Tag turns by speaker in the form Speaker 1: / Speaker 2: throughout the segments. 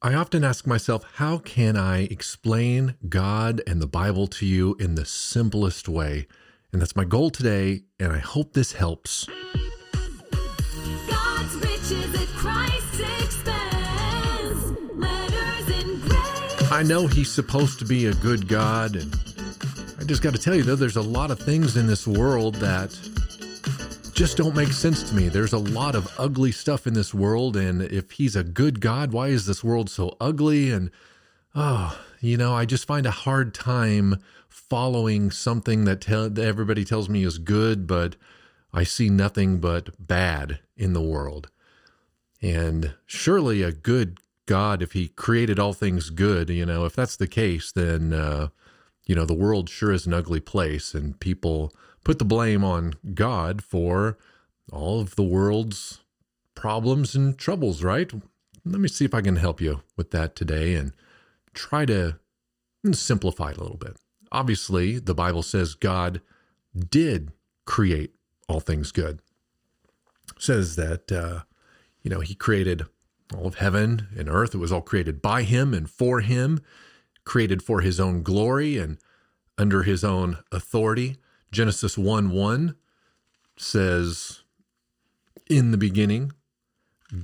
Speaker 1: I often ask myself, how can I explain God and the Bible to you in the simplest way? And that's my goal today, and I hope this helps. I know He's supposed to be a good God, and I just got to tell you, though, there's a lot of things in this world that just don't make sense to me. There's a lot of ugly stuff in this world, and if he's a good God, why is this world so ugly? And oh, you know, I just find a hard time following something that, that everybody tells me is good, but I see nothing but bad in the world. And surely a good God, if he created all things good, you know, if that's the case, then, uh, you know, the world sure is an ugly place and people put the blame on God for all of the world's problems and troubles, right? Let me see if I can help you with that today and try to simplify it a little bit. Obviously, the Bible says God did create all things good. It says that uh, you know He created all of heaven and earth. It was all created by Him and for Him, created for His own glory and under His own authority. Genesis 1 1 says, In the beginning,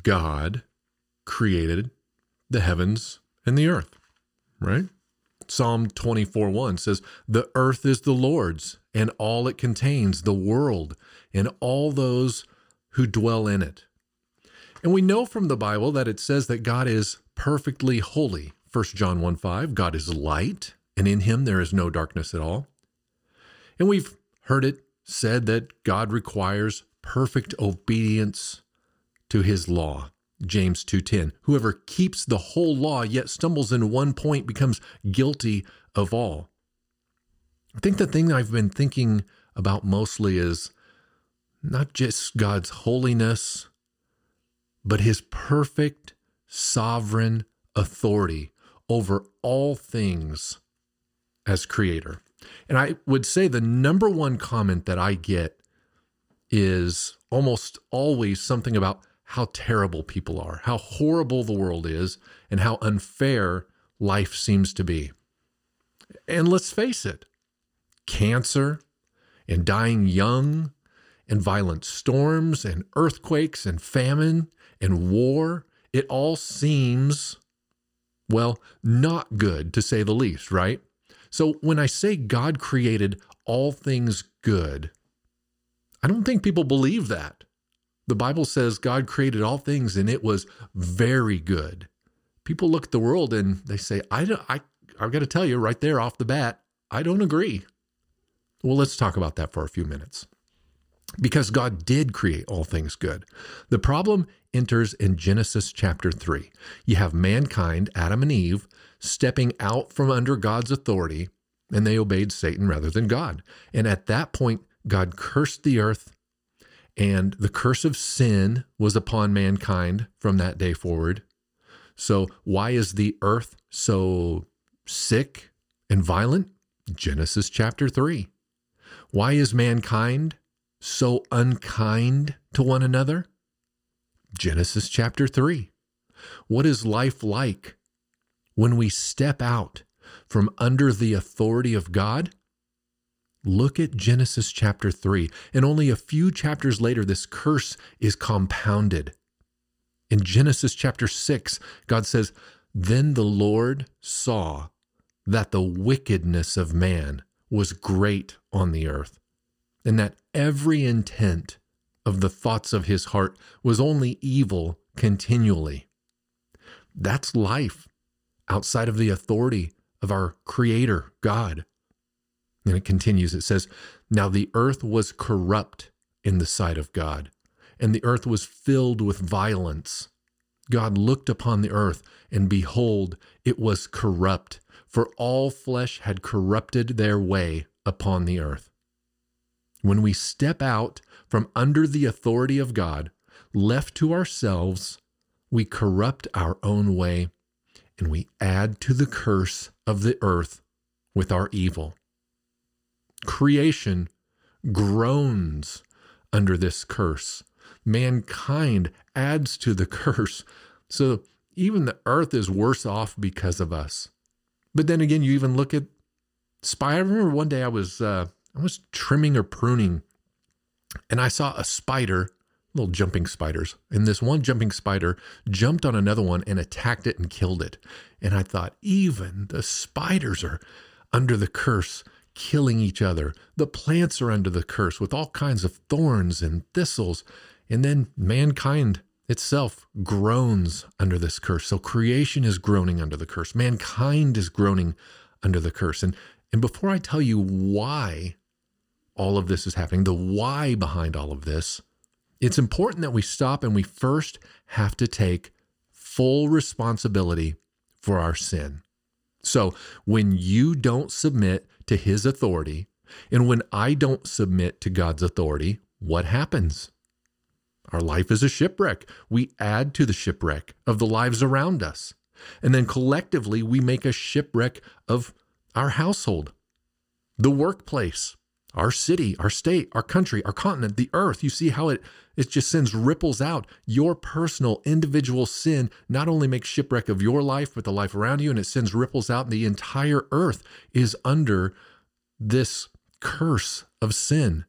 Speaker 1: God created the heavens and the earth, right? Psalm 24 1 says, The earth is the Lord's and all it contains, the world and all those who dwell in it. And we know from the Bible that it says that God is perfectly holy. 1 John 1 5, God is light, and in him there is no darkness at all. And we've heard it said that God requires perfect obedience to his law. James 2:10 Whoever keeps the whole law yet stumbles in one point becomes guilty of all. I think the thing I've been thinking about mostly is not just God's holiness but his perfect sovereign authority over all things as creator. And I would say the number one comment that I get is almost always something about how terrible people are, how horrible the world is, and how unfair life seems to be. And let's face it cancer and dying young and violent storms and earthquakes and famine and war, it all seems, well, not good to say the least, right? So when I say God created all things good, I don't think people believe that. The Bible says God created all things and it was very good. People look at the world and they say, I don't, I, I've got to tell you right there off the bat, I don't agree. Well, let's talk about that for a few minutes. Because God did create all things good. The problem enters in Genesis chapter 3. You have mankind, Adam and Eve, stepping out from under God's authority, and they obeyed Satan rather than God. And at that point, God cursed the earth, and the curse of sin was upon mankind from that day forward. So, why is the earth so sick and violent? Genesis chapter 3. Why is mankind so unkind to one another? Genesis chapter 3. What is life like when we step out from under the authority of God, look at Genesis chapter 3. And only a few chapters later, this curse is compounded. In Genesis chapter 6, God says, Then the Lord saw that the wickedness of man was great on the earth, and that every intent of the thoughts of his heart was only evil continually. That's life outside of the authority of our Creator, God. And it continues, it says, Now the earth was corrupt in the sight of God, and the earth was filled with violence. God looked upon the earth, and behold, it was corrupt, for all flesh had corrupted their way upon the earth. When we step out from under the authority of God, left to ourselves, we corrupt our own way and we add to the curse of the earth with our evil. Creation groans under this curse. Mankind adds to the curse. So even the earth is worse off because of us. But then again, you even look at spy. I remember one day I was uh, I was trimming or pruning, and I saw a spider, little jumping spiders, and this one jumping spider jumped on another one and attacked it and killed it. And I thought, even the spiders are under the curse, killing each other. The plants are under the curse with all kinds of thorns and thistles, and then mankind itself groans under this curse. So creation is groaning under the curse. Mankind is groaning under the curse. And, and before I tell you why all of this is happening, the why behind all of this, it's important that we stop and we first have to take full responsibility for our sin. So when you don't submit to his authority, and when I don't submit to God's authority, what happens? Our life is a shipwreck. We add to the shipwreck of the lives around us. And then collectively, we make a shipwreck of our household, the workplace, our city, our state, our country, our continent, the earth. You see how it, it just sends ripples out. Your personal, individual sin not only makes shipwreck of your life, but the life around you, and it sends ripples out. The entire earth is under this curse of sin.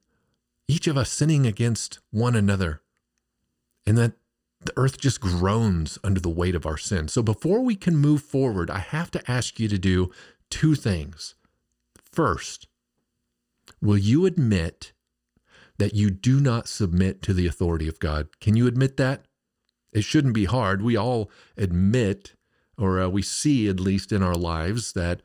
Speaker 1: Each of us sinning against one another and that the earth just groans under the weight of our sin. So before we can move forward, I have to ask you to do two things. First, will you admit that you do not submit to the authority of God? Can you admit that? It shouldn't be hard. We all admit, or uh, we see at least in our lives, that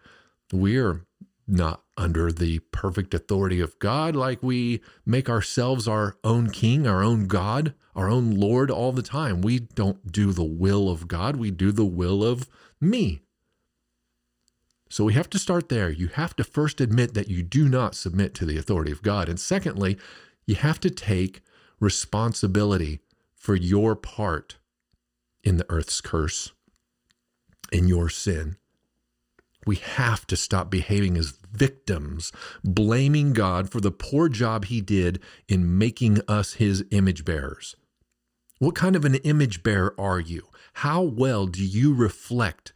Speaker 1: we're not under the perfect authority of God, like we make ourselves our own king, our own God, our own Lord all the time. We don't do the will of God, we do the will of me. So we have to start there. You have to first admit that you do not submit to the authority of God. And secondly, you have to take responsibility for your part in the earth's curse, in your sin. We have to stop behaving as victims, blaming God for the poor job he did in making us his image bearers. What kind of an image bearer are you? How well do you reflect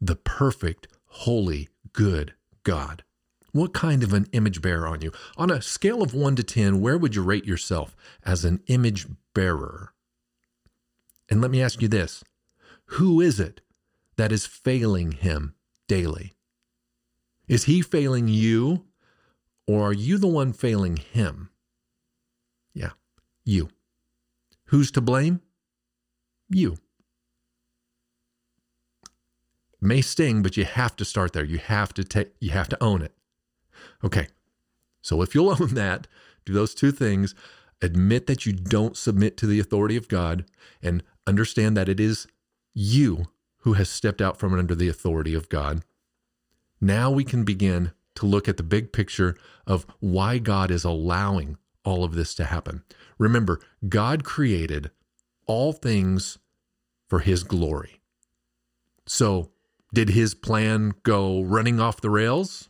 Speaker 1: the perfect, holy, good God? What kind of an image bearer are you? On a scale of 1 to 10, where would you rate yourself as an image bearer? And let me ask you this who is it that is failing him daily? Is he failing you, or are you the one failing him? Yeah, you. Who's to blame? You. May sting, but you have to start there. You have to take you have to own it. Okay. So if you'll own that, do those two things, admit that you don't submit to the authority of God and understand that it is you who has stepped out from under the authority of God. Now we can begin to look at the big picture of why God is allowing all of this to happen. Remember, God created all things for his glory. So, did his plan go running off the rails?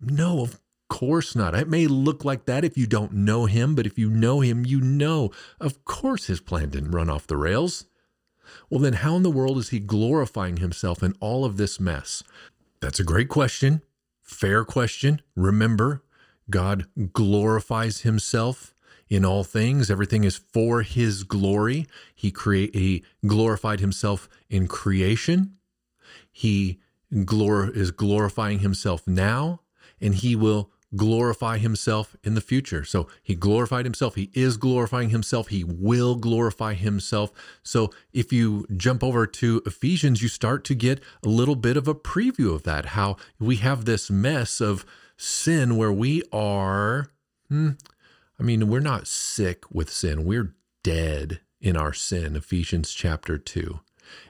Speaker 1: No, of course not. It may look like that if you don't know him, but if you know him, you know, of course, his plan didn't run off the rails. Well, then, how in the world is he glorifying himself in all of this mess? That's a great question. Fair question. Remember, God glorifies himself in all things. Everything is for his glory. He create he glorified himself in creation. He glor- is glorifying himself now, and he will glorify himself in the future. So he glorified himself. He is glorifying himself. He will glorify himself. So if you jump over to Ephesians, you start to get a little bit of a preview of that, how we have this mess of sin where we are, hmm, I mean, we're not sick with sin, we're dead in our sin, Ephesians chapter 2.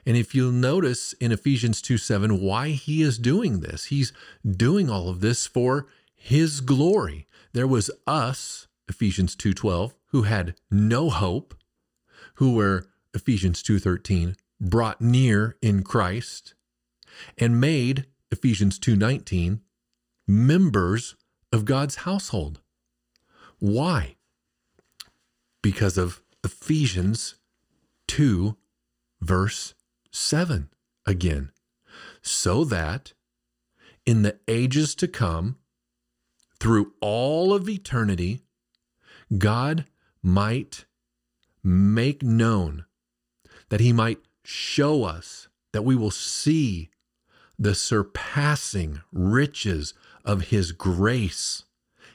Speaker 1: And if you'll notice in Ephesians 2 7, why he is doing this, he's doing all of this for his glory. There was us, Ephesians 2:12, who had no hope, who were Ephesians 2:13, brought near in Christ and made Ephesians 2:19 members of God's household. Why? Because of Ephesians 2 verse 7 again, so that in the ages to come, through all of eternity, God might make known, that He might show us, that we will see the surpassing riches of His grace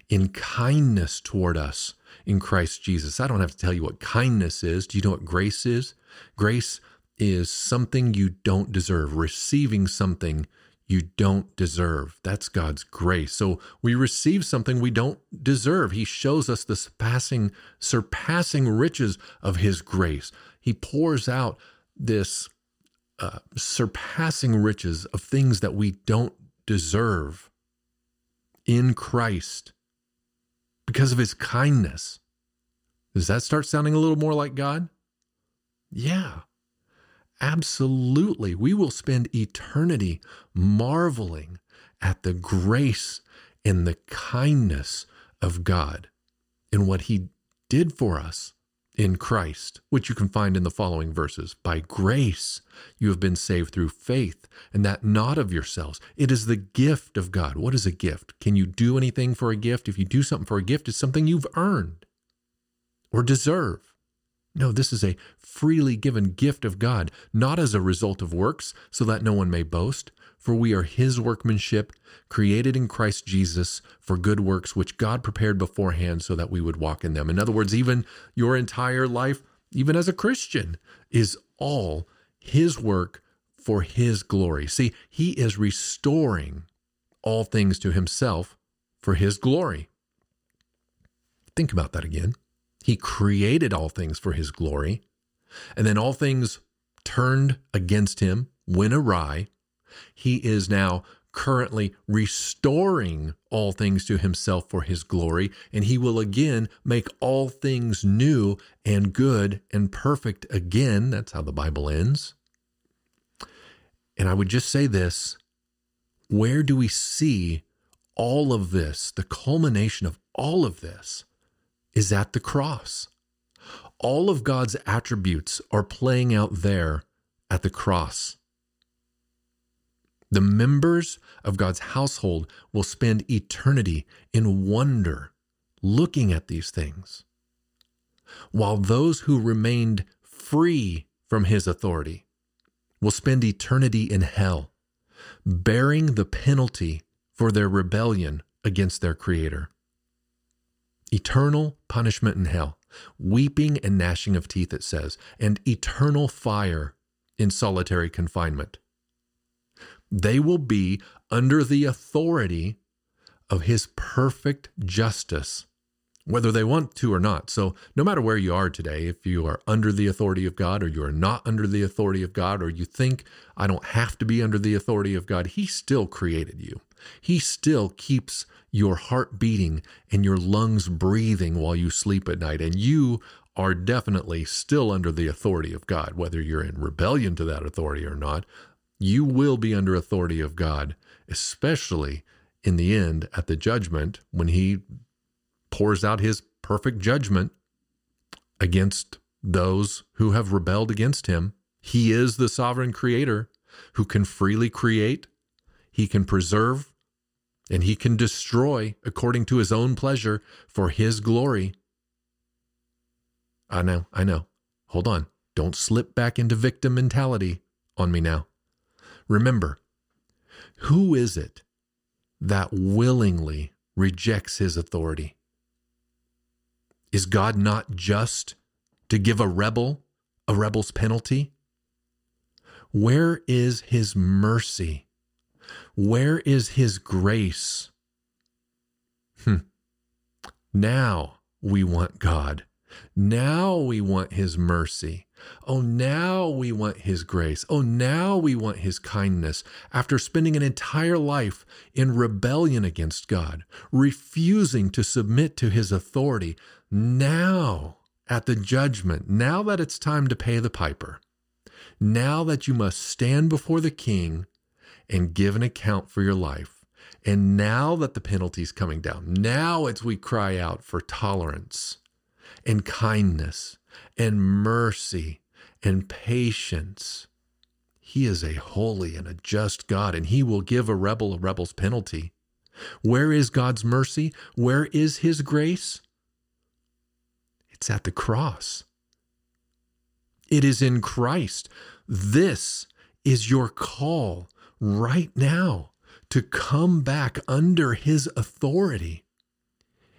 Speaker 1: in kindness toward us in Christ Jesus. I don't have to tell you what kindness is. Do you know what grace is? Grace is something you don't deserve, receiving something you don't deserve. That's God's grace. So we receive something we don't deserve. He shows us the surpassing, surpassing riches of His grace. He pours out this uh, surpassing riches of things that we don't deserve in Christ because of His kindness. Does that start sounding a little more like God? Yeah. Absolutely. We will spend eternity marveling at the grace and the kindness of God and what He did for us in Christ, which you can find in the following verses. By grace you have been saved through faith, and that not of yourselves. It is the gift of God. What is a gift? Can you do anything for a gift? If you do something for a gift, it's something you've earned or deserve. No, this is a freely given gift of God, not as a result of works, so that no one may boast. For we are his workmanship, created in Christ Jesus for good works, which God prepared beforehand so that we would walk in them. In other words, even your entire life, even as a Christian, is all his work for his glory. See, he is restoring all things to himself for his glory. Think about that again. He created all things for his glory. And then all things turned against him, went awry. He is now currently restoring all things to himself for his glory, and he will again make all things new and good and perfect again. That's how the Bible ends. And I would just say this where do we see all of this, the culmination of all of this? Is at the cross. All of God's attributes are playing out there at the cross. The members of God's household will spend eternity in wonder looking at these things, while those who remained free from his authority will spend eternity in hell, bearing the penalty for their rebellion against their Creator eternal punishment in hell, weeping and gnashing of teeth, it says, and eternal fire in solitary confinement. They will be under the authority of his perfect justice, whether they want to or not. So, no matter where you are today, if you are under the authority of God or you are not under the authority of God, or you think, I don't have to be under the authority of God, he still created you. He still keeps your heart beating and your lungs breathing while you sleep at night. And you are definitely still under the authority of God, whether you're in rebellion to that authority or not. You will be under authority of God, especially in the end at the judgment when He pours out His perfect judgment against those who have rebelled against Him. He is the sovereign creator who can freely create, He can preserve and he can destroy according to his own pleasure for his glory. I know, I know. Hold on. Don't slip back into victim mentality on me now. Remember, who is it that willingly rejects his authority? Is God not just to give a rebel a rebel's penalty? Where is his mercy? Where is his grace? Hmm. Now we want God. Now we want his mercy. Oh, now we want his grace. Oh, now we want his kindness. After spending an entire life in rebellion against God, refusing to submit to his authority, now at the judgment, now that it's time to pay the piper, now that you must stand before the king and give an account for your life. And now that the penalty's coming down, now it's we cry out for tolerance and kindness and mercy and patience He is a holy and a just God, and He will give a rebel a rebel's penalty. Where is God's mercy? Where is His grace? It's at the cross. It is in Christ. This is your call right now to come back under His authority,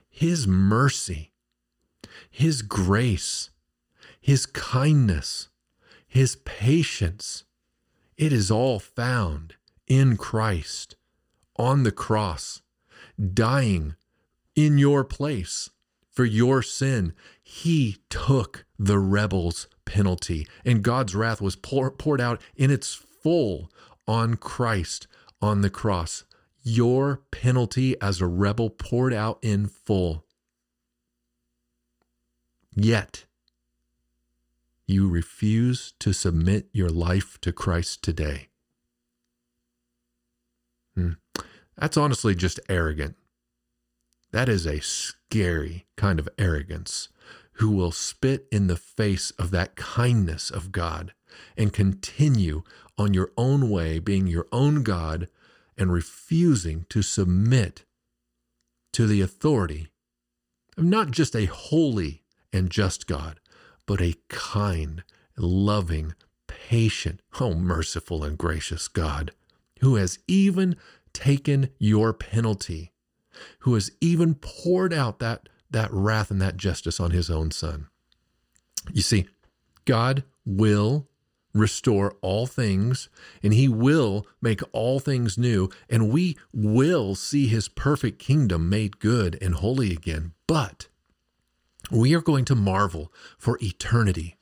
Speaker 1: His mercy, His grace, His kindness, His patience. It is all found in Christ on the cross, dying in your place for your sin. He took the rebel's penalty, and God's wrath was pour, poured out in its full on Christ on the cross. Your penalty as a rebel poured out in full. Yet, you refuse to submit your life to Christ today. Hmm. That's honestly just arrogant. That is a scary kind of arrogance who will spit in the face of that kindness of God and continue on your own way, being your own God, and refusing to submit to the authority of not just a holy and just God, but a kind, loving, patient, oh, merciful and gracious God who has even taken your penalty, who has even poured out that, that wrath and that justice on his own son. You see, God will restore all things and he will make all things new and we will see his perfect kingdom made good and holy again. But we are going to marvel for eternity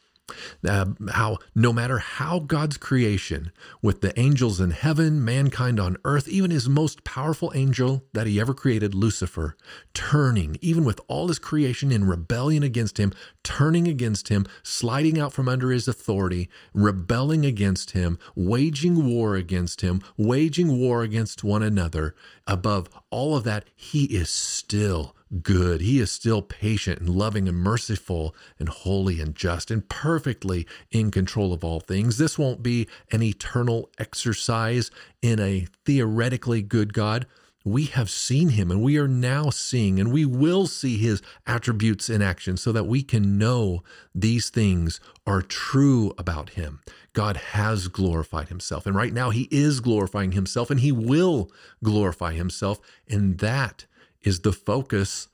Speaker 1: uh, how no matter how God's creation, with the angels in heaven, mankind on earth, even his most powerful angel that he ever created, Lucifer, turning, even with all his creation in rebellion against him, turning against him, sliding out from under his authority, rebelling against him, waging war against him, waging war against one another. Above all of that, he is still good. He is still patient and loving and merciful and holy and just and perfectly in control of all things. This won't be an eternal exercise in a theoretically good God. We have seen him and we are now seeing and we will see his attributes in action so that we can know these things are true about him. God has glorified himself. And right now he is glorifying himself and he will glorify himself. And that is the focus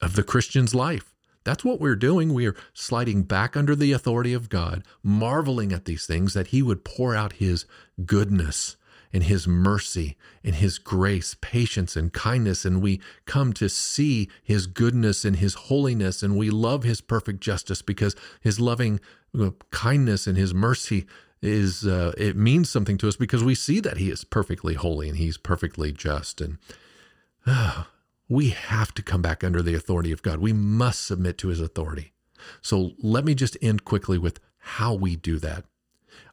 Speaker 1: of the Christian's life. That's what we're doing. We are sliding back under the authority of God, marveling at these things that He would pour out His goodness and His mercy and His grace, patience and kindness. And we come to see His goodness and His holiness. And we love His perfect justice because His loving uh, kindness and His mercy is, uh, it means something to us because we see that He is perfectly holy and He's perfectly just. And, uh, we have to come back under the authority of God. We must submit to his authority. So let me just end quickly with how we do that.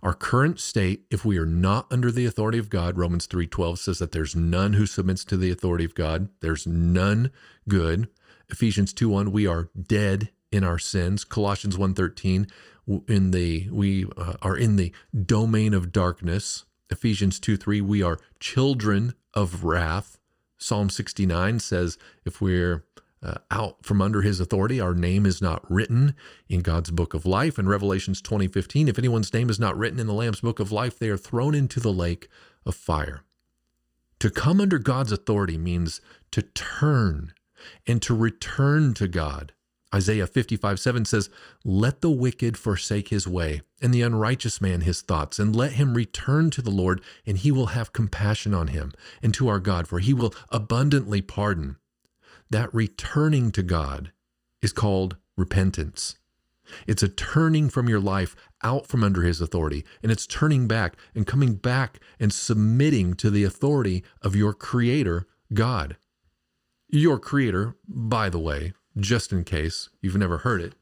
Speaker 1: Our current state, if we are not under the authority of God, Romans 3:12 says that there's none who submits to the authority of God. There's none good. Ephesians 2:1 we are dead in our sins. Colossians 1:13 in the we uh, are in the domain of darkness. Ephesians 2:3 we are children of wrath. Psalm 69 says, if we're uh, out from under his authority, our name is not written in God's book of life. And Revelations 20:15, if anyone's name is not written in the Lamb's book of life, they are thrown into the lake of fire. To come under God's authority means to turn and to return to God Isaiah 55 7 says, Let the wicked forsake his way, and the unrighteous man his thoughts, and let him return to the Lord, and he will have compassion on him, and to our God, for he will abundantly pardon. That returning to God is called repentance. It's a turning from your life out from under his authority, and it's turning back and coming back and submitting to the authority of your creator, God. Your creator, by the way, just in case you've never heard it,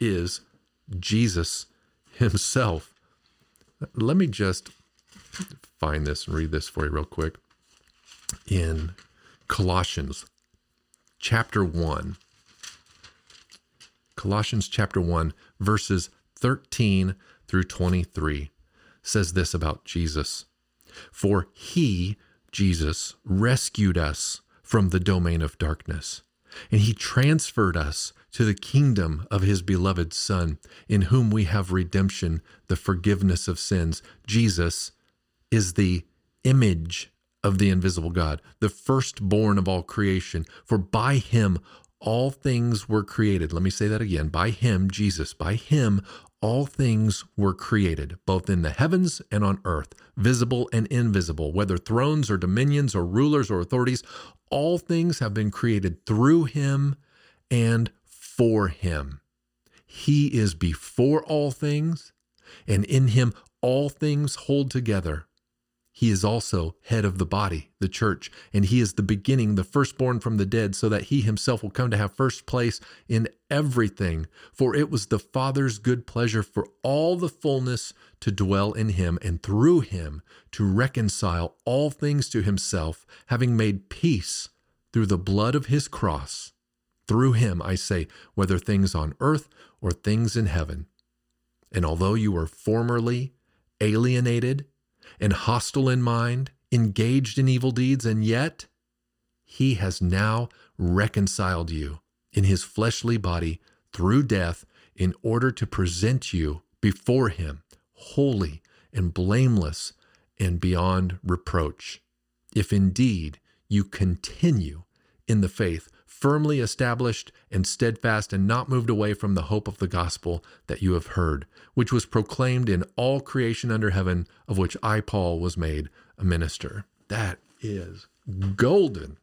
Speaker 1: is Jesus himself. Let me just find this and read this for you real quick. In Colossians chapter 1, Colossians chapter 1, verses 13 through 23 says this about Jesus For he, Jesus, rescued us from the domain of darkness, and he transferred us to the kingdom of his beloved Son, in whom we have redemption, the forgiveness of sins. Jesus is the image of the invisible God, the firstborn of all creation. For by him all things were created. Let me say that again. By him, Jesus, by him, all things were created, both in the heavens and on earth, visible and invisible, whether thrones or dominions or rulers or authorities. All things have been created through him and for him. He is before all things, and in him all things hold together. He is also head of the body, the church, and he is the beginning, the firstborn from the dead, so that he himself will come to have first place in everything. For it was the Father's good pleasure for all the fullness to dwell in him, and through him to reconcile all things to himself, having made peace through the blood of his cross. Through him, I say, whether things on earth or things in heaven. And although you were formerly alienated, and hostile in mind, engaged in evil deeds, and yet he has now reconciled you in his fleshly body through death in order to present you before him holy and blameless and beyond reproach. If indeed you continue in the faith, firmly established and steadfast, and not moved away from the hope of the gospel that you have heard, which was proclaimed in all creation under heaven, of which I, Paul, was made a minister. That is golden.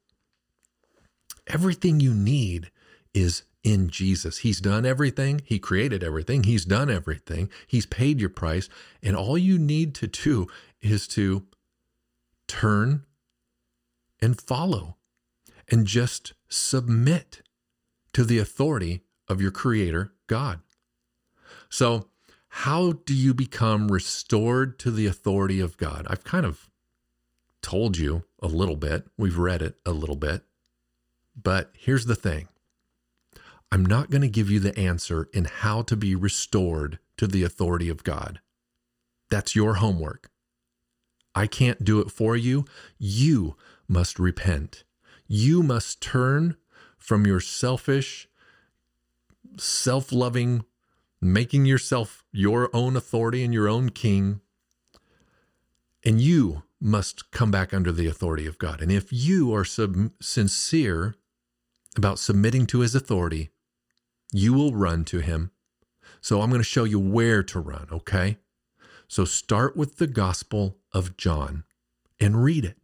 Speaker 1: Everything you need is in Jesus. He's done everything. He created everything. He's done everything. He's paid your price. And all you need to do is to turn and follow and just submit to the authority of your creator, God. So, how do you become restored to the authority of God? I've kind of told you a little bit. We've read it a little bit. But here's the thing I'm not going to give you the answer in how to be restored to the authority of God. That's your homework. I can't do it for you. You must repent. You must turn from your selfish, self loving, making yourself your own authority and your own king. And you must come back under the authority of God. And if you are sub- sincere about submitting to his authority, you will run to him. So I'm going to show you where to run, okay? So start with the Gospel of John and read it.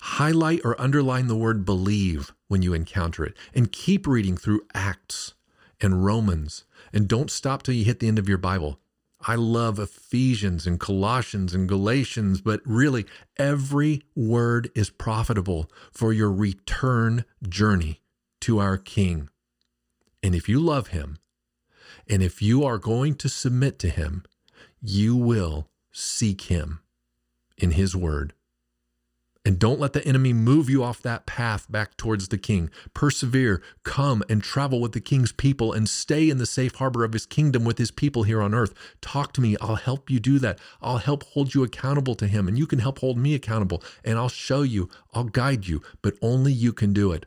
Speaker 1: Highlight or underline the word believe when you encounter it, and keep reading through Acts and Romans. And don't stop till you hit the end of your Bible. I love Ephesians and Colossians and Galatians, but really, every word is profitable for your return journey to our King. And if you love Him, and if you are going to submit to Him, you will seek Him in His Word. And don't let the enemy move you off that path back towards the king. Persevere, come and travel with the king's people and stay in the safe harbor of his kingdom with his people here on earth. Talk to me. I'll help you do that. I'll help hold you accountable to him, and you can help hold me accountable. And I'll show you, I'll guide you, but only you can do it.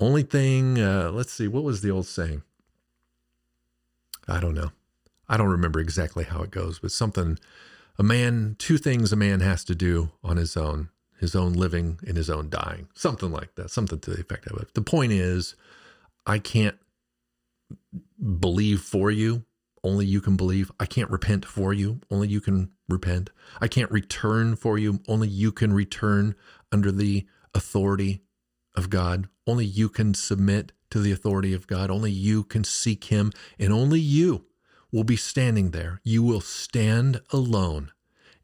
Speaker 1: Only thing, uh, let's see, what was the old saying? I don't know. I don't remember exactly how it goes, but something, a man, two things a man has to do on his own his own living and his own dying, something like that, something to the effect of it. The point is, I can't believe for you. Only you can believe. I can't repent for you. Only you can repent. I can't return for you. Only you can return under the authority of God. Only you can submit to the authority of God. Only you can seek Him. And only you will be standing there. You will stand alone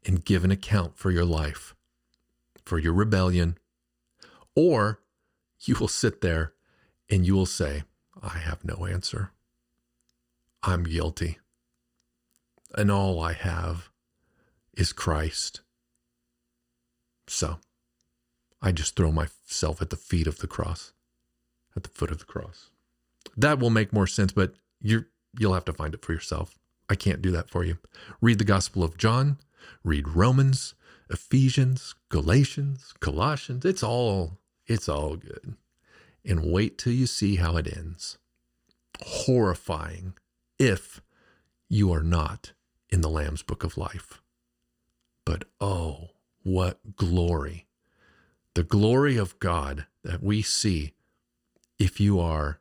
Speaker 1: and give an account for your life for your rebellion, or you will sit there and you will say, I have no answer. I'm guilty. And all I have is Christ. So I just throw myself at the feet of the cross, at the foot of the cross. That will make more sense, but you you'll have to find it for yourself. I can't do that for you. Read the Gospel of John, read Romans, Ephesians, Galatians, Colossians. It's all it's all good. And wait till you see how it ends. Horrifying if you are not in the Lamb's book of life. But oh, what glory! The glory of God that we see if you are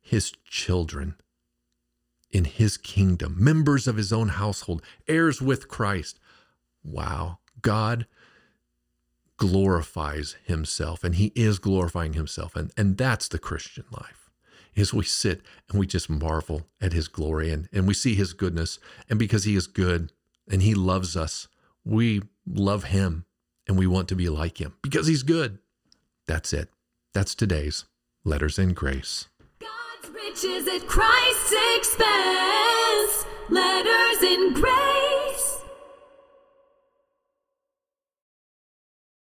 Speaker 1: his children in his kingdom, members of his own household, heirs with Christ. Wow, God glorifies himself and he is glorifying himself. And, and that's the Christian life. Is we sit and we just marvel at his glory and, and we see his goodness. And because he is good and he loves us, we love him and we want to be like him because he's good. That's it. That's today's Letters in Grace.
Speaker 2: God's riches at Christ's expense. Letters in grace.